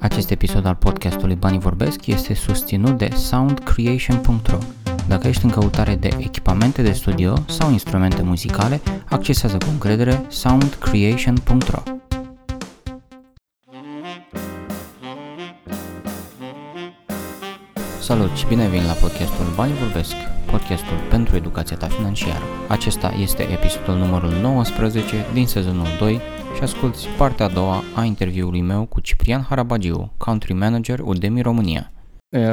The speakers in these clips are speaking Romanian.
Acest episod al podcastului Banii Vorbesc este susținut de soundcreation.ro. Dacă ești în căutare de echipamente de studio sau instrumente muzicale, accesează cu încredere soundcreation.ro. Salut și bine vin la podcastul Banii Vorbesc, podcastul pentru educația ta financiară. Acesta este episodul numărul 19 din sezonul 2 și asculti partea a doua a interviului meu cu Ciprian Harabagiu, Country Manager Udemy România.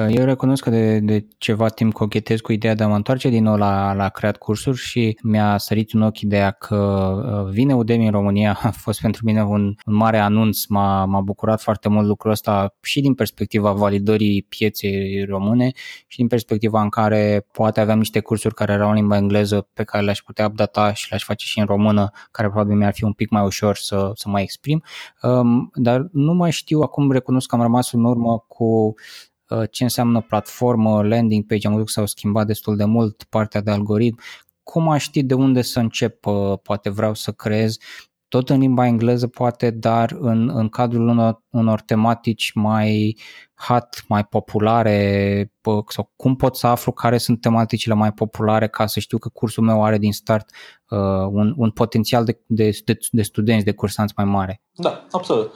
Eu recunosc că de, de ceva timp cochetez cu ideea de a mă întoarce din nou la, la creat cursuri și mi-a sărit în ochi ideea că uh, vine Udemy în România. A fost pentru mine un, un mare anunț, m-a, m-a bucurat foarte mult lucrul ăsta și din perspectiva validării pieței române și din perspectiva în care poate aveam niște cursuri care erau în limba engleză pe care le-aș putea updata și le-aș face și în română, care probabil mi-ar fi un pic mai ușor să, să mai exprim. Um, dar nu mai știu, acum recunosc că am rămas în urmă cu Uh, ce înseamnă platformă, landing page, am văzut că s-au schimbat destul de mult partea de algoritm, cum aș ști de unde să încep, uh, poate vreau să creez, tot în limba engleză poate, dar în, în cadrul unor, unor tematici mai hot, mai populare, sau cum pot să aflu care sunt tematicile mai populare ca să știu că cursul meu are din start uh, un, un potențial de, de, de, de studenți, de cursanți mai mare. Da, absolut.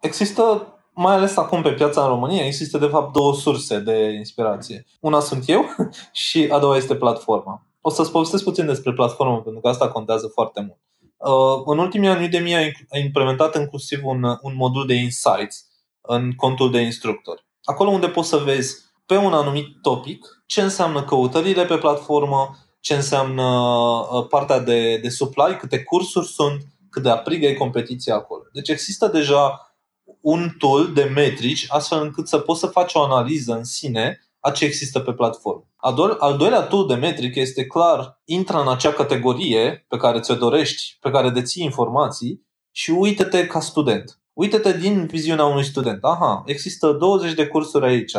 Există mai ales acum pe piața în România, există de fapt două surse de inspirație. Una sunt eu și a doua este platforma. O să-ți povestesc puțin despre platformă, pentru că asta contează foarte mult. Uh, în ultimii ani, Udemy a implementat inclusiv un, un modul de insights în contul de instructor. Acolo unde poți să vezi pe un anumit topic ce înseamnă căutările pe platformă, ce înseamnă uh, partea de, de supply, câte cursuri sunt, cât de aprigă e competiția acolo. Deci există deja un tool de metrici astfel încât să poți să faci o analiză în sine a ce există pe platformă. Al doilea tool de metric este clar, intră în acea categorie pe care ți-o dorești, pe care deții informații și uite-te ca student. Uite-te din viziunea unui student. Aha, există 20 de cursuri aici,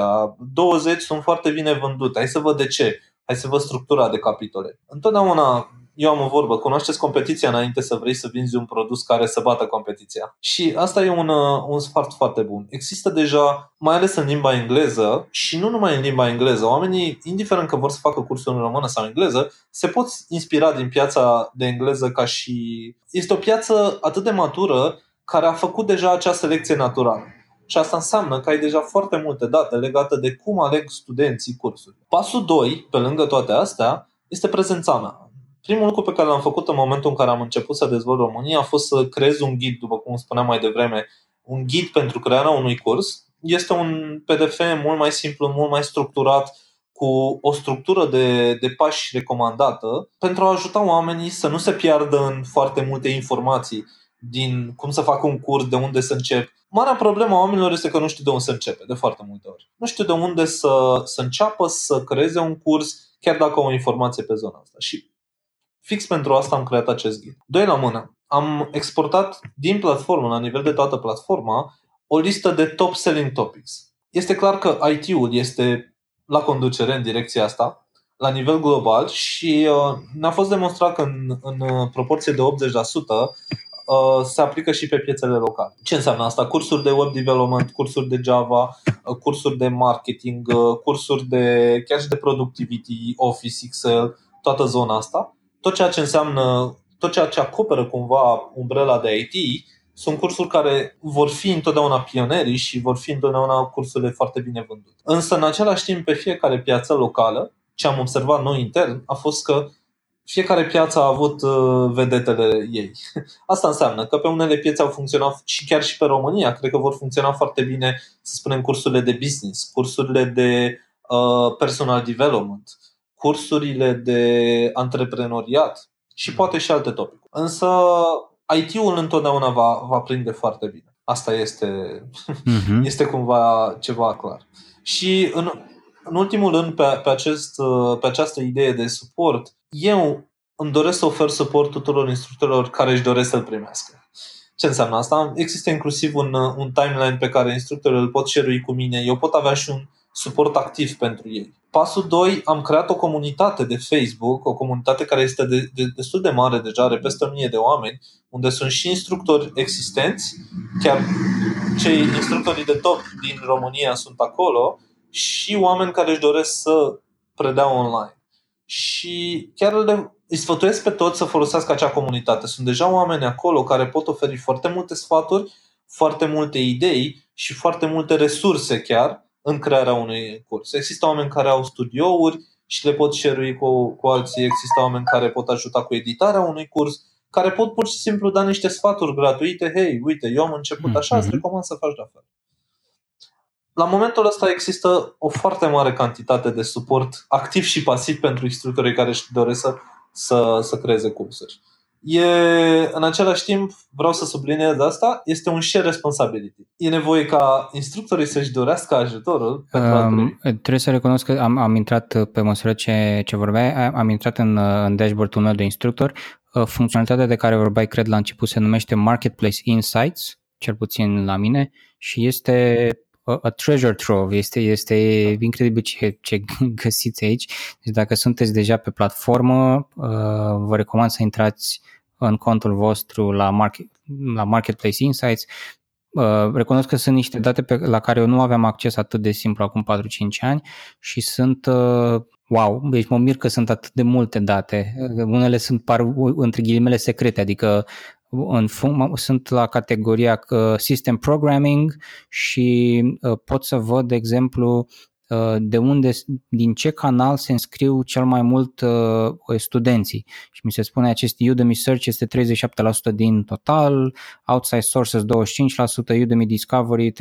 20 sunt foarte bine vândute. Hai să văd de ce. Hai să văd structura de capitole. Întotdeauna eu am o vorbă, cunoașteți competiția înainte să vrei să vinzi un produs care să bată competiția. Și asta e un, uh, un sfat foarte bun. Există deja, mai ales în limba engleză, și nu numai în limba engleză, oamenii, indiferent că vor să facă cursul în română sau engleză, se pot inspira din piața de engleză ca și... Este o piață atât de matură care a făcut deja acea selecție naturală. Și asta înseamnă că ai deja foarte multe date legate de cum aleg studenții cursuri. Pasul 2, pe lângă toate astea, este prezența mea. Primul lucru pe care l-am făcut în momentul în care am început să dezvolt România a fost să creez un ghid, după cum spuneam mai devreme, un ghid pentru crearea unui curs. Este un PDF mult mai simplu, mult mai structurat, cu o structură de, de pași recomandată pentru a ajuta oamenii să nu se piardă în foarte multe informații din cum să fac un curs, de unde să încep. Marea problemă a oamenilor este că nu știu de unde să începe, de foarte multe ori. Nu știu de unde să, să înceapă să creeze un curs, chiar dacă au o informație pe zona asta. Și Fix pentru asta am creat acest ghid. Doi la mână. Am exportat din platformă, la nivel de toată platforma, o listă de top selling topics. Este clar că IT-ul este la conducere în direcția asta, la nivel global și uh, ne-a fost demonstrat că în, în uh, proporție de 80% uh, se aplică și pe piețele locale. Ce înseamnă asta? Cursuri de web development, cursuri de Java, uh, cursuri de marketing, uh, cursuri de chiar și de productivity, Office, Excel, toată zona asta tot ceea ce înseamnă, tot ceea ce acoperă cumva umbrela de IT, sunt cursuri care vor fi întotdeauna pionerii și vor fi întotdeauna cursurile foarte bine vândute. Însă, în același timp, pe fiecare piață locală, ce am observat noi intern, a fost că fiecare piață a avut uh, vedetele ei. Asta înseamnă că pe unele piețe au funcționat și chiar și pe România, cred că vor funcționa foarte bine, să spunem, cursurile de business, cursurile de uh, personal development, cursurile de antreprenoriat și mm. poate și alte topicuri. Însă IT-ul întotdeauna va, va prinde foarte bine. Asta este, uh-huh. este cumva ceva clar. Și în, în ultimul rând, pe, pe, acest, pe această idee de suport, eu îmi doresc să ofer suport tuturor instructorilor care își doresc să-l primească. Ce înseamnă asta? Există inclusiv un, un timeline pe care instructorii îl pot share cu mine. Eu pot avea și un suport activ pentru ei. Pasul 2, am creat o comunitate de Facebook, o comunitate care este de, de, destul de mare deja, are peste 1000 de oameni, unde sunt și instructori existenți, chiar cei instructorii de top din România sunt acolo, și oameni care își doresc să predea online. Și chiar le, îi sfătuiesc pe toți să folosească acea comunitate. Sunt deja oameni acolo care pot oferi foarte multe sfaturi, foarte multe idei și foarte multe resurse chiar în crearea unui curs. Există oameni care au studiouri și le pot share cu, cu alții, există oameni care pot ajuta cu editarea unui curs, care pot pur și simplu da niște sfaturi gratuite, hei, uite, eu am început așa, îți mhm. recomand să faci la fel. La momentul ăsta există o foarte mare cantitate de suport activ și pasiv pentru instructorii care își doresc să, să, să creeze cursuri. E, în același timp, vreau să subliniez asta, este un share responsibility. E nevoie ca instructorii să-și dorească ajutorul pentru um, Trebuie să recunosc că am, am intrat pe măsură ce, ce vorbeai, am intrat în, în dashboard-ul meu de instructor. Uh, funcționalitatea de care vorbeai, cred, la început se numește Marketplace Insights, cel puțin la mine, și este a treasure trove, este, este incredibil ce, ce găsiți aici. Deci dacă sunteți deja pe platformă, uh, vă recomand să intrați în contul vostru la, market, la Marketplace Insights. Uh, recunosc că sunt niște date pe, la care eu nu aveam acces atât de simplu acum 4-5 ani și sunt uh, wow, deci mă mir că sunt atât de multe date. Unele sunt par între ghilimele secrete, adică în fun- sunt la categoria uh, System Programming și uh, pot să văd, de exemplu, uh, de unde, din ce canal se înscriu cel mai mult studenții. Și mi se spune acest Udemy Search este 37% din total, Outside Sources 25%, Udemy Discovery 32%,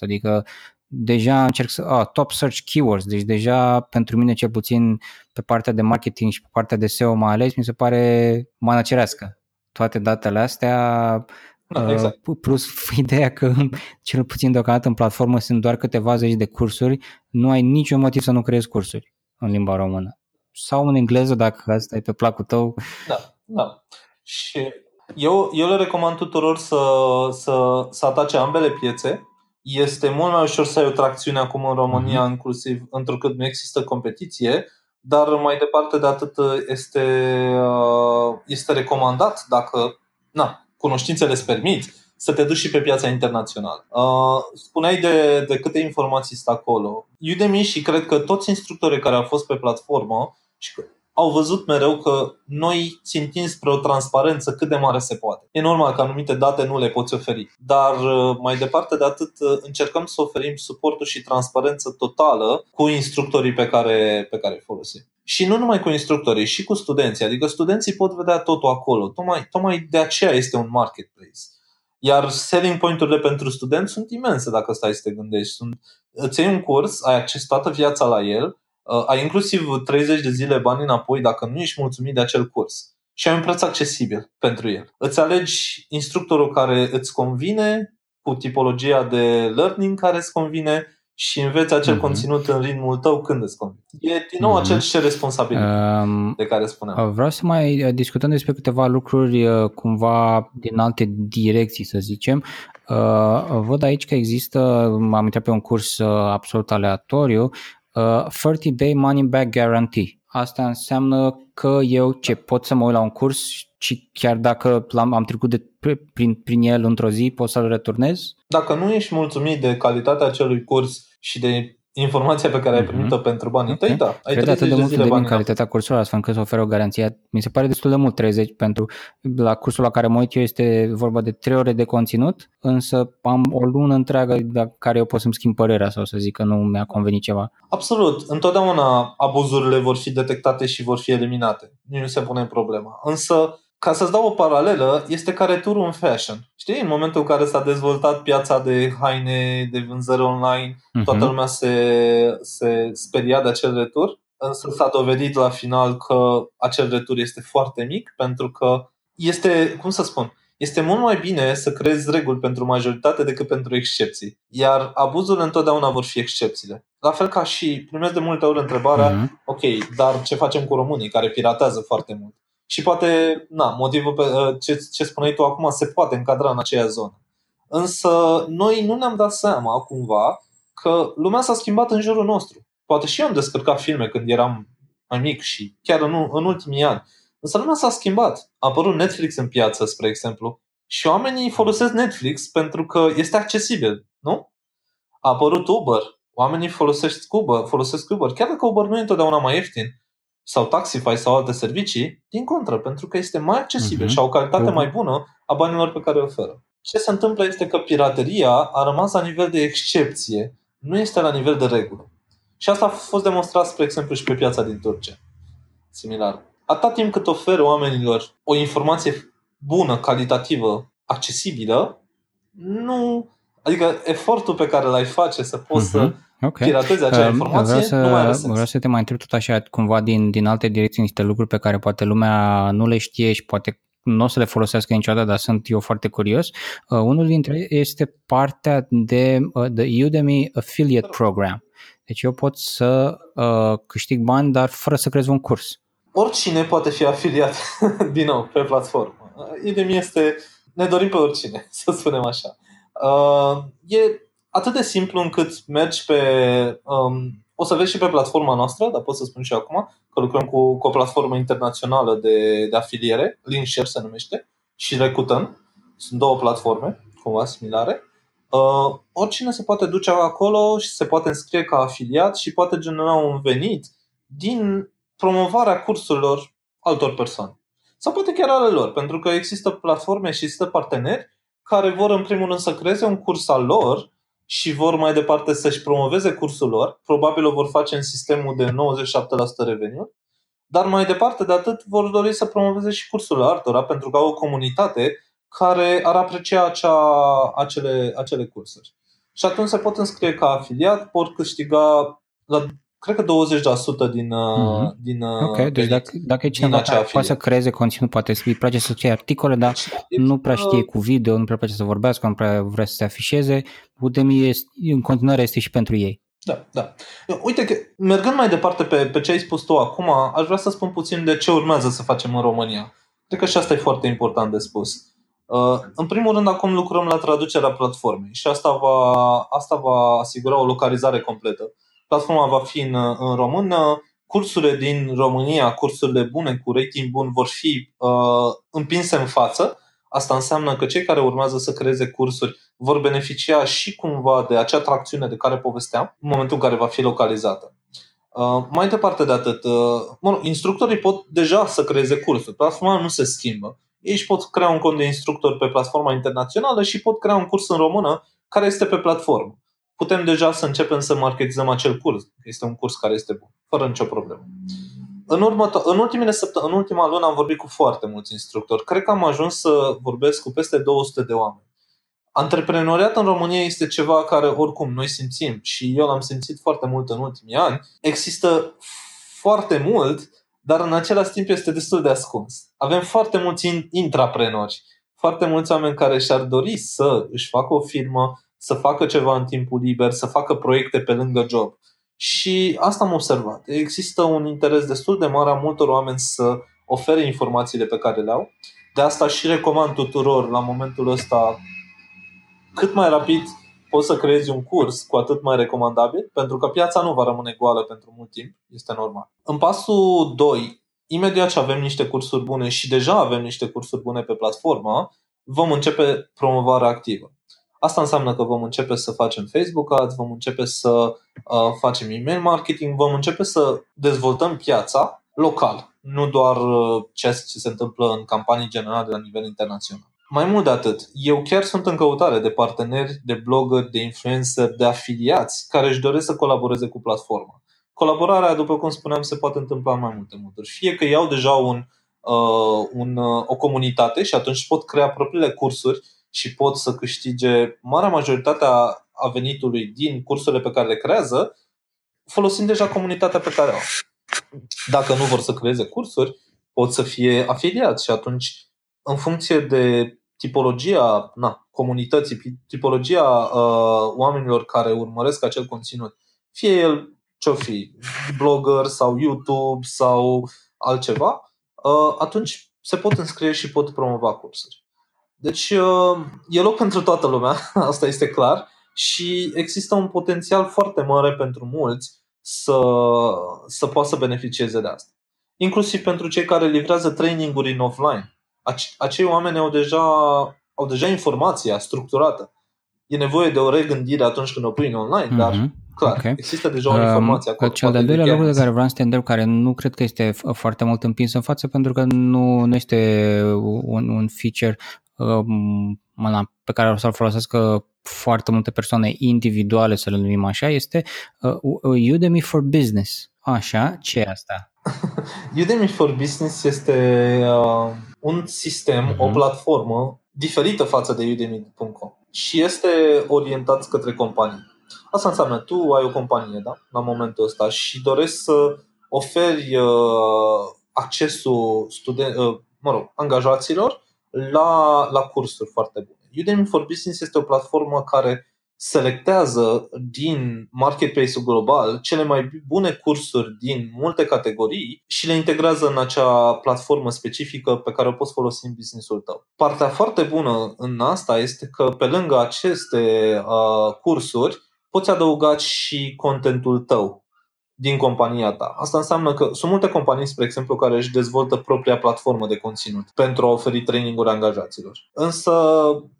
adică deja încerc să, ah, top search keywords, deci deja pentru mine cel puțin pe partea de marketing și pe partea de SEO mai ales mi se pare mana cerească toate datele astea, da, uh, exact. plus ideea că cel puțin deocamdată în platformă sunt doar câteva zeci de cursuri, nu ai niciun motiv să nu creezi cursuri în limba română. Sau în engleză, dacă asta e pe placul tău. Da, da. Și eu, eu le recomand tuturor să, să, să atace ambele piețe. Este mult mai ușor să ai o tracțiune acum în România, mm-hmm. inclusiv întrucât nu există competiție dar mai departe de atât este, uh, este recomandat dacă na, cunoștințele îți permit să te duci și pe piața internațională. Uh, spuneai de, de câte informații sunt acolo. Udemy și cred că toți instructorii care au fost pe platformă și au văzut mereu că noi țintim spre o transparență cât de mare se poate. E normal că anumite date nu le poți oferi, dar uh, mai departe de atât uh, încercăm să oferim suportul și transparență totală cu instructorii pe care, pe care îi folosim. Și nu numai cu instructorii, și cu studenții. Adică studenții pot vedea totul acolo. Tocmai, tocmai de aceea este un marketplace. Iar selling point-urile pentru studenți sunt imense dacă stai să te gândești. Sunt, îți iei un curs, ai acces toată viața la el, Uh, ai inclusiv 30 de zile bani înapoi dacă nu ești mulțumit de acel curs. Și ai un preț accesibil pentru el. Îți alegi instructorul care îți convine, cu tipologia de learning care îți convine și înveți acel mm-hmm. conținut în ritmul tău când îți convine. E din nou mm-hmm. acel ce responsabil um, de care spuneam. Uh, vreau să mai uh, discutăm despre câteva lucruri cumva din alte direcții, să zicem. Uh, văd aici că există, am intrat pe un curs absolut aleatoriu, uh, 30 day money back guarantee. Asta înseamnă că eu ce pot să mă uit la un curs și chiar dacă am am trecut de, prin, prin el într-o zi, pot să-l returnez? Dacă nu ești mulțumit de calitatea acelui curs și de informația pe care ai mhm. primit-o mm-hmm. pentru banii okay. tăi, da. Ai Cred atât de mult de din calitatea cursurilor, astfel încât să oferă o garanție. Mi se pare destul de mult 30 pentru la cursul la care mă uit eu este vorba de 3 ore de conținut, însă am o lună întreagă la care eu pot să-mi schimb părerea sau să zic că nu mi-a convenit ceva. Absolut. Întotdeauna abuzurile vor fi detectate și vor fi eliminate. Nu se pune problema. Însă ca să-ți dau o paralelă, este ca returul în fashion. Știi, în momentul în care s-a dezvoltat piața de haine, de vânzări online, uh-huh. toată lumea se, se speria de acel retur, însă s-a dovedit la final că acel retur este foarte mic, pentru că este, cum să spun, este mult mai bine să creezi reguli pentru majoritate decât pentru excepții. Iar abuzurile întotdeauna vor fi excepțiile. La fel ca și primesc de multe ori întrebarea, uh-huh. ok, dar ce facem cu românii care piratează foarte mult? Și poate, na, motivul pe, uh, ce, ce spuneai tu acum se poate încadra în aceea zonă. Însă noi nu ne-am dat seama cumva că lumea s-a schimbat în jurul nostru. Poate și eu am descărcat filme când eram mai mic și chiar în, în ultimii ani. Însă lumea s-a schimbat. A apărut Netflix în piață, spre exemplu, și oamenii folosesc Netflix pentru că este accesibil, nu? A apărut Uber. Oamenii folosesc Uber, folosesc Uber. Chiar dacă Uber nu e întotdeauna mai ieftin, sau Taxify sau alte servicii, din contră, pentru că este mai accesibil uh-huh. și au o calitate uh-huh. mai bună a banilor pe care o oferă. Ce se întâmplă este că pirateria a rămas la nivel de excepție, nu este la nivel de regulă. Și asta a fost demonstrat, spre exemplu, și pe piața din Turcia. Similar. Atâta timp cât oferă oamenilor o informație bună, calitativă, accesibilă, nu. Adică efortul pe care l-ai face să poți uh-huh. să mhm. Okay. piratezi acea uh, informație vreau să, nu mai are sens. Vreau să te mai întreb tot așa, cumva din, din alte direcții, niște lucruri pe care poate lumea nu le știe și poate nu o să le folosească niciodată, dar sunt eu foarte curios. Uh, unul dintre ei este partea de uh, the Udemy Affiliate Program. Deci eu pot să uh, câștig bani, dar fără să creez un curs. Oricine poate fi afiliat, din nou, pe platformă. Udemy este, ne dorim pe oricine, să spunem așa. Uh, e atât de simplu încât mergi pe, um, o să vezi și pe platforma noastră, dar pot să spun și acum, că lucrăm cu, cu o platformă internațională de, de afiliere, Linkshare se numește, și Recruiton. Sunt două platforme, cumva similare. Uh, oricine se poate duce acolo și se poate înscrie ca afiliat și poate genera un venit din promovarea cursurilor altor persoane. Sau poate chiar ale lor, pentru că există platforme și există parteneri care vor în primul rând să creeze un curs al lor și vor mai departe să-și promoveze cursul lor. Probabil o vor face în sistemul de 97% revenit, dar mai departe de atât vor dori să promoveze și cursul altora pentru că au o comunitate care ar aprecia acea, acele, acele cursuri. Și atunci se pot înscrie ca afiliat, pot câștiga la cred că 20% din, mm-hmm. din Ok, deci dacă, dacă e cineva care poate să creeze conținut, poate să îi place să scrie articole, dar nu prea știe cu video, nu prea place să vorbească, nu prea vrea să se afișeze, Udemy este, în continuare este și pentru ei. Da, da. Uite că, mergând mai departe pe, pe ce ai spus tu acum, aș vrea să spun puțin de ce urmează să facem în România. Cred că și asta e foarte important de spus. Uh, în primul rând, acum lucrăm la traducerea platformei și asta va, asta va asigura o localizare completă. Platforma va fi în, în română, cursurile din România, cursurile bune, cu rating bun, vor fi uh, împinse în față. Asta înseamnă că cei care urmează să creeze cursuri vor beneficia și cumva de acea tracțiune de care povesteam în momentul în care va fi localizată. Uh, mai departe de atât, uh, mă rog, instructorii pot deja să creeze cursuri. Platforma nu se schimbă. Ei își pot crea un cont de instructor pe platforma internațională și pot crea un curs în română care este pe platformă putem deja să începem să marketizăm acel curs. Este un curs care este bun, fără nicio problemă. În, următo- în, ultimele săpt- în ultima lună am vorbit cu foarte mulți instructori. Cred că am ajuns să vorbesc cu peste 200 de oameni. Antreprenoriat în România este ceva care oricum noi simțim și eu l-am simțit foarte mult în ultimii ani. Există foarte mult, dar în același timp este destul de ascuns. Avem foarte mulți intraprenori, foarte mulți oameni care și-ar dori să își facă o firmă, să facă ceva în timpul liber, să facă proiecte pe lângă job. Și asta am observat. Există un interes destul de mare a multor oameni să ofere informațiile pe care le au. De asta și recomand tuturor la momentul ăsta cât mai rapid poți să creezi un curs, cu atât mai recomandabil, pentru că piața nu va rămâne goală pentru mult timp, este normal. În pasul 2, imediat ce avem niște cursuri bune și deja avem niște cursuri bune pe platformă, vom începe promovarea activă. Asta înseamnă că vom începe să facem Facebook Ads, vom începe să uh, facem email marketing, vom începe să dezvoltăm piața local, nu doar uh, ce se întâmplă în campanii generale la nivel internațional. Mai mult de atât, eu chiar sunt în căutare de parteneri, de blogger, de influencer, de afiliați care își doresc să colaboreze cu platforma. Colaborarea, după cum spuneam, se poate întâmpla în mai multe moduri. Fie că iau deja un, uh, un, uh, o comunitate și atunci pot crea propriile cursuri și pot să câștige marea majoritate a venitului din cursurile pe care le creează, folosind deja comunitatea pe care o au. Dacă nu vor să creeze cursuri, pot să fie afiliați și atunci, în funcție de tipologia na, comunității, tipologia uh, oamenilor care urmăresc acel conținut, fie el ce-o fi, blogger sau YouTube sau altceva, uh, atunci se pot înscrie și pot promova cursuri. Deci uh, e loc pentru toată lumea, asta este clar. și există un potențial foarte mare pentru mulți să, să poată să beneficieze de asta. Inclusiv pentru cei care livrează traininguri în offline. Acei oameni au deja, au deja informația structurată. E nevoie de o regândire atunci când o pui în online, mm-hmm. dar mhm. clar, okay. există deja o informație acolo. Cel de-al doilea lucru de care vreau să te întreb, care nu cred că este foarte mult împins în față, pentru că nu, nu este un, un feature um, pe care o să-l folosească foarte multe persoane individuale, să le numim așa, este uh, Udemy for Business. Așa, ce e asta? Udemy for Business este uh, un sistem, uh-huh. o mhm. platformă diferită față de udemy.com și este orientat către companii. Asta înseamnă, tu ai o companie, da, la momentul ăsta și dorești să oferi uh, accesul studen- uh, mă rog, angajaților la, la cursuri foarte bune. Udemy for Business este o platformă care selectează din marketplace-ul global cele mai bune cursuri din multe categorii și le integrează în acea platformă specifică pe care o poți folosi în businessul tău. Partea foarte bună în asta este că pe lângă aceste uh, cursuri poți adăuga și contentul tău din compania ta. Asta înseamnă că sunt multe companii, spre exemplu, care își dezvoltă propria platformă de conținut pentru a oferi training-uri angajaților. Însă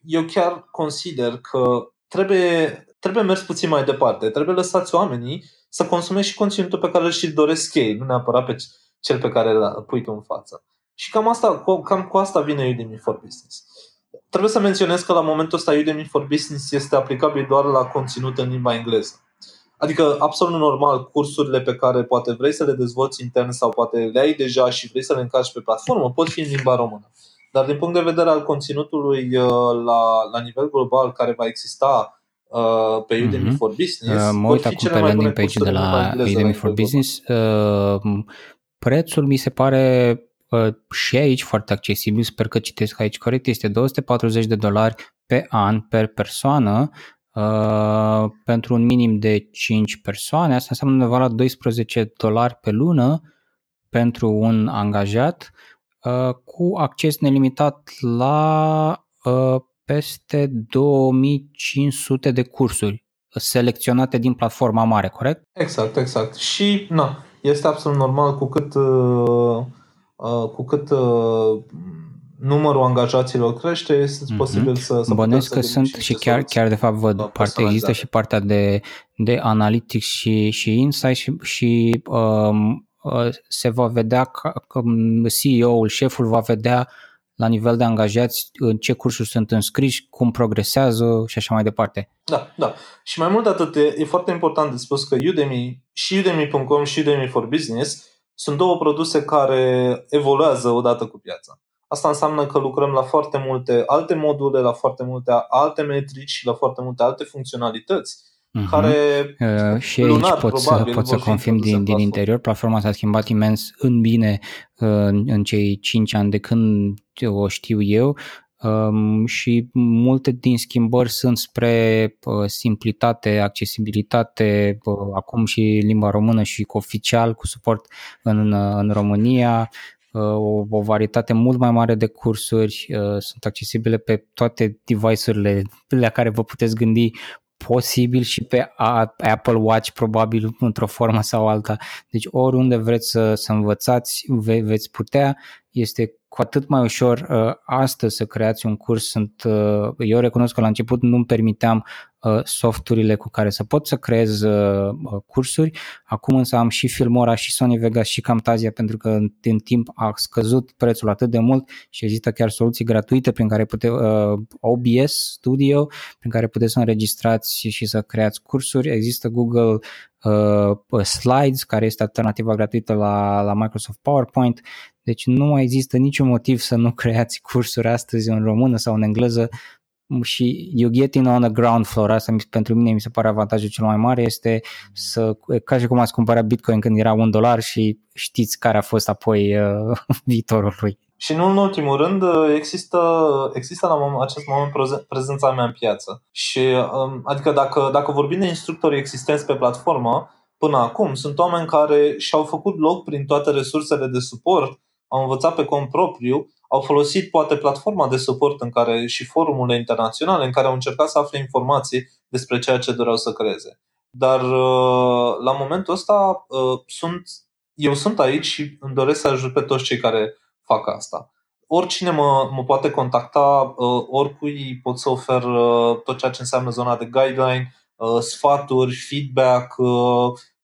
eu chiar consider că trebuie, trebuie mers puțin mai departe. Trebuie lăsați oamenii să consume și conținutul pe care îl și doresc ei, nu neapărat pe cel pe care îl pui tu în față. Și cam, asta, cam cu asta vine Udemy for Business. Trebuie să menționez că la momentul ăsta Udemy for Business este aplicabil doar la conținut în limba engleză. Adică absolut normal, cursurile pe care poate vrei să le dezvolți intern sau poate le ai deja și vrei să le încarci pe platformă, pot fi în limba română. Dar din punct de vedere al conținutului uh, la, la nivel global care va exista uh, pe Udemy mm-hmm. for Business, uh, mă uit acum pe landing page de la Udemy for Business, uh, prețul mi se pare uh, și aici foarte accesibil, sper că citesc aici corect, este 240 de dolari pe an per persoană uh, pentru un minim de 5 persoane, asta înseamnă undeva la 12 dolari pe lună pentru un angajat Uh, cu acces nelimitat la uh, peste 2500 de cursuri selecționate din platforma mare, corect? Exact, exact. Și na, este absolut normal cu cât, uh, cu cât numărul angajaților crește, este mm-hmm. posibil să, să Bănuiesc că sunt și chiar, chiar de fapt văd parte, există și partea de, de analytics și, și insight și, și um, Uh, se va vedea că CEO-ul, șeful va vedea la nivel de angajați în ce cursuri sunt înscriși, cum progresează și așa mai departe. Da, da. Și mai mult de atât, e, e foarte important de spus că Udemy și Udemy.com și Udemy for Business sunt două produse care evoluează odată cu piața. Asta înseamnă că lucrăm la foarte multe alte module, la foarte multe alte metrici și la foarte multe alte funcționalități uh-huh. care uh, și aici lunar, pot să, pot să confirm din, din interior, platforma s-a schimbat imens în bine uh, în cei 5 ani de când o știu eu um, și multe din schimbări sunt spre uh, simplitate, accesibilitate, uh, acum și limba română și cu oficial, cu suport în, în România, uh, o, o varietate mult mai mare de cursuri, uh, sunt accesibile pe toate device-urile la care vă puteți gândi posibil și pe Apple Watch probabil într-o formă sau alta. Deci oriunde vreți să, să învățați ve, veți putea. Este cu atât mai ușor uh, astăzi să creați un curs. Sunt, uh, eu recunosc că la început nu-mi permiteam uh, softurile cu care să pot să creez uh, uh, cursuri. Acum însă am și Filmora, și Sony Vegas, și Camtasia pentru că în, în timp a scăzut prețul atât de mult și există chiar soluții gratuite prin care puteți, uh, OBS Studio, prin care puteți să înregistrați și să creați cursuri. Există Google uh, Slides, care este alternativa gratuită la, la Microsoft PowerPoint. Deci nu mai există niciun motiv să nu creați cursuri astăzi în română sau în engleză și you get in on the ground floor, asta pentru mine mi se pare avantajul cel mai mare, este să, ca și cum ați cumpărat Bitcoin când era un dolar și știți care a fost apoi uh, viitorul lui. Și nu în ultimul rând, există, există la moment, acest moment prezența mea în piață. Și, um, adică dacă, dacă vorbim de instructori existenți pe platformă, până acum sunt oameni care și-au făcut loc prin toate resursele de suport, au învățat pe cont propriu, au folosit poate platforma de suport în care și forumurile internaționale în care au încercat să afle informații despre ceea ce doreau să creeze. Dar uh, la momentul ăsta uh, sunt, eu sunt aici și îmi doresc să ajut pe toți cei care fac asta. Oricine mă, mă poate contacta, uh, oricui pot să ofer tot ceea ce înseamnă zona de guideline, sfaturi, feedback,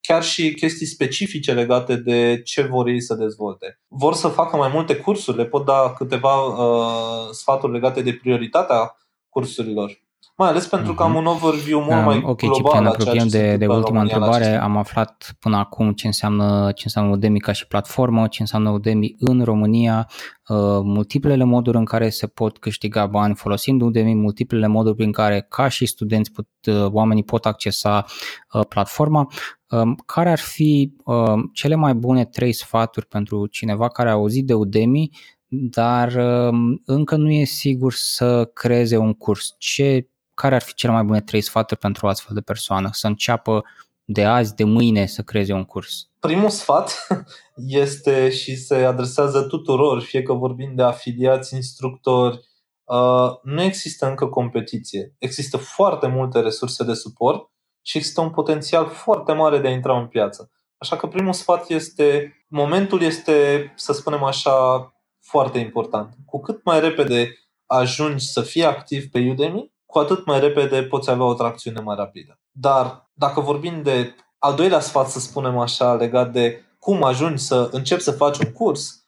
chiar și chestii specifice legate de ce vor ei să dezvolte. Vor să facă mai multe cursuri, le pot da câteva uh, sfaturi legate de prioritatea cursurilor. Mai ales pentru că am mhm. un overview mult mai Ok, global Ciprian, apropiem de, de ultima întrebare. Am aflat până acum ce înseamnă, ce înseamnă Udemy ca și platformă, ce înseamnă Udemy în România, uh, multiplele moduri în care se pot câștiga bani folosind Udemy, multiplele moduri prin care ca și studenți pot, uh, oamenii pot accesa uh, platforma. Um, care ar fi um, cele mai bune trei sfaturi pentru cineva care a auzit de Udemy, dar um, încă nu e sigur să creeze un curs? Ce care ar fi cele mai bune trei sfaturi pentru o astfel de persoană? Să înceapă de azi, de mâine să creeze un curs? Primul sfat este și se adresează tuturor, fie că vorbim de afiliați, instructori, uh, nu există încă competiție. Există foarte multe resurse de suport și există un potențial foarte mare de a intra în piață. Așa că primul sfat este, momentul este, să spunem așa, foarte important. Cu cât mai repede ajungi să fii activ pe Udemy, cu atât mai repede poți avea o tracțiune mai rapidă. Dar dacă vorbim de al doilea sfat, să spunem așa, legat de cum ajungi să începi să faci un curs,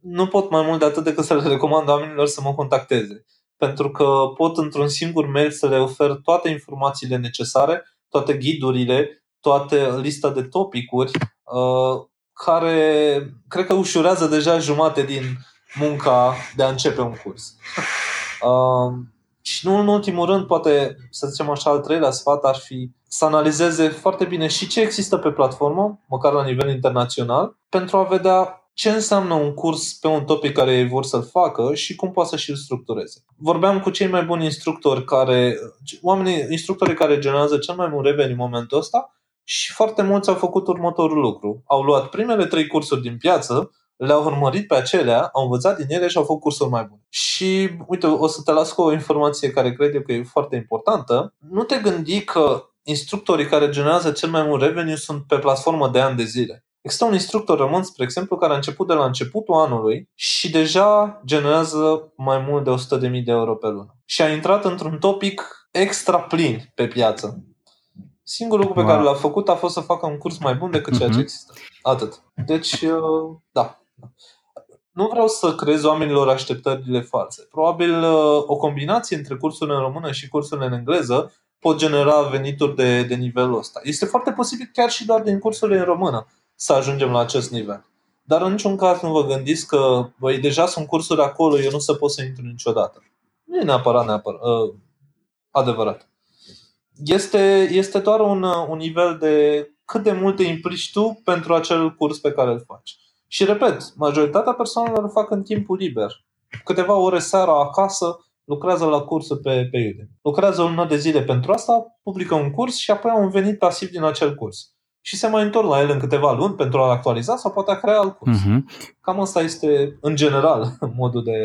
nu pot mai mult de atât decât să le recomand oamenilor să mă contacteze. Pentru că pot într-un singur mail să le ofer toate informațiile necesare, toate ghidurile, toate lista de topicuri, uh, care cred că ușurează deja jumate din munca de a începe un curs. Uh, și nu în ultimul rând, poate să zicem așa, al treilea sfat ar fi să analizeze foarte bine și ce există pe platformă, măcar la nivel internațional, pentru a vedea ce înseamnă un curs pe un topic care ei vor să-l facă și cum poate să și-l structureze. Vorbeam cu cei mai buni instructori care, oamenii, instructorii care generează cel mai mult revenue în momentul ăsta și foarte mulți au făcut următorul lucru. Au luat primele trei cursuri din piață, le-au urmărit pe acelea, au învățat din ele și au făcut cursuri mai bune. Și, uite, o să te las cu o informație care cred eu că e foarte importantă. Nu te gândi că instructorii care generează cel mai mult revenue sunt pe platformă de ani de zile. Există un instructor român, spre exemplu, care a început de la începutul anului și deja generează mai mult de 100.000 de euro pe lună. Și a intrat într-un topic extra plin pe piață. Singurul lucru pe wow. care l-a făcut a fost să facă un curs mai bun decât ceea ce mhm. există. Atât. Deci, uh, da, nu vreau să creez oamenilor așteptările false. Probabil uh, o combinație între cursurile în română și cursurile în engleză pot genera venituri de, de nivelul ăsta. Este foarte posibil chiar și doar din cursurile în română să ajungem la acest nivel. Dar în niciun caz nu vă gândiți că băi, deja sunt cursuri acolo, eu nu să pot să intru niciodată. Nu e neapărat, neapărat uh, adevărat. Este, este doar un, un nivel de cât de mult te implici tu pentru acel curs pe care îl faci. Și repet, majoritatea persoanelor îl fac în timpul liber. Câteva ore seara acasă, lucrează la cursuri pe, pe Udemy. Lucrează o lună de zile pentru asta, publică un curs și apoi au un venit pasiv din acel curs. Și se mai întorc la el în câteva luni pentru a-l actualiza sau poate a crea alt curs. Uh-huh. Cam asta este, în general, modul de,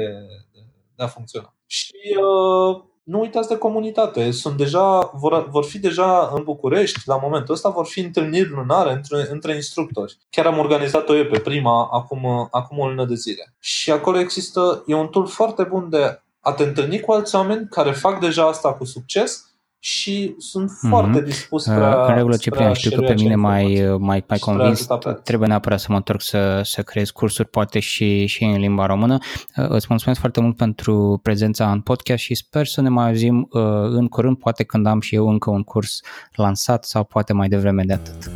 de, de a funcționa. Și uh, nu uitați de comunitate. Sunt deja, vor, vor fi deja în București, la momentul ăsta, vor fi întâlniri lunare între, între instructori. Chiar am organizat-o eu pe prima, acum, acum o lună de zile. Și acolo există, e un tool foarte bun de a te întâlni cu alți oameni care fac deja asta cu succes și sunt mm-hmm. foarte dispus uh, spre În regulă, Ciprian, știu că pe mine mai, mai, mai convins, trebuie neapărat să mă întorc să, să creez cursuri, poate și, și în limba română. Uh, îți mulțumesc foarte mult pentru prezența în podcast și sper să ne mai auzim uh, în curând, poate când am și eu încă un curs lansat sau poate mai devreme de atât.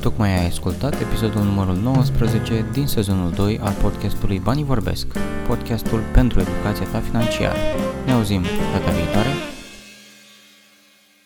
Tocmai ai ascultat episodul numărul 19 din sezonul 2 al podcastului Banii Vorbesc, podcastul pentru educația ta financiară. Ne auzim data viitoare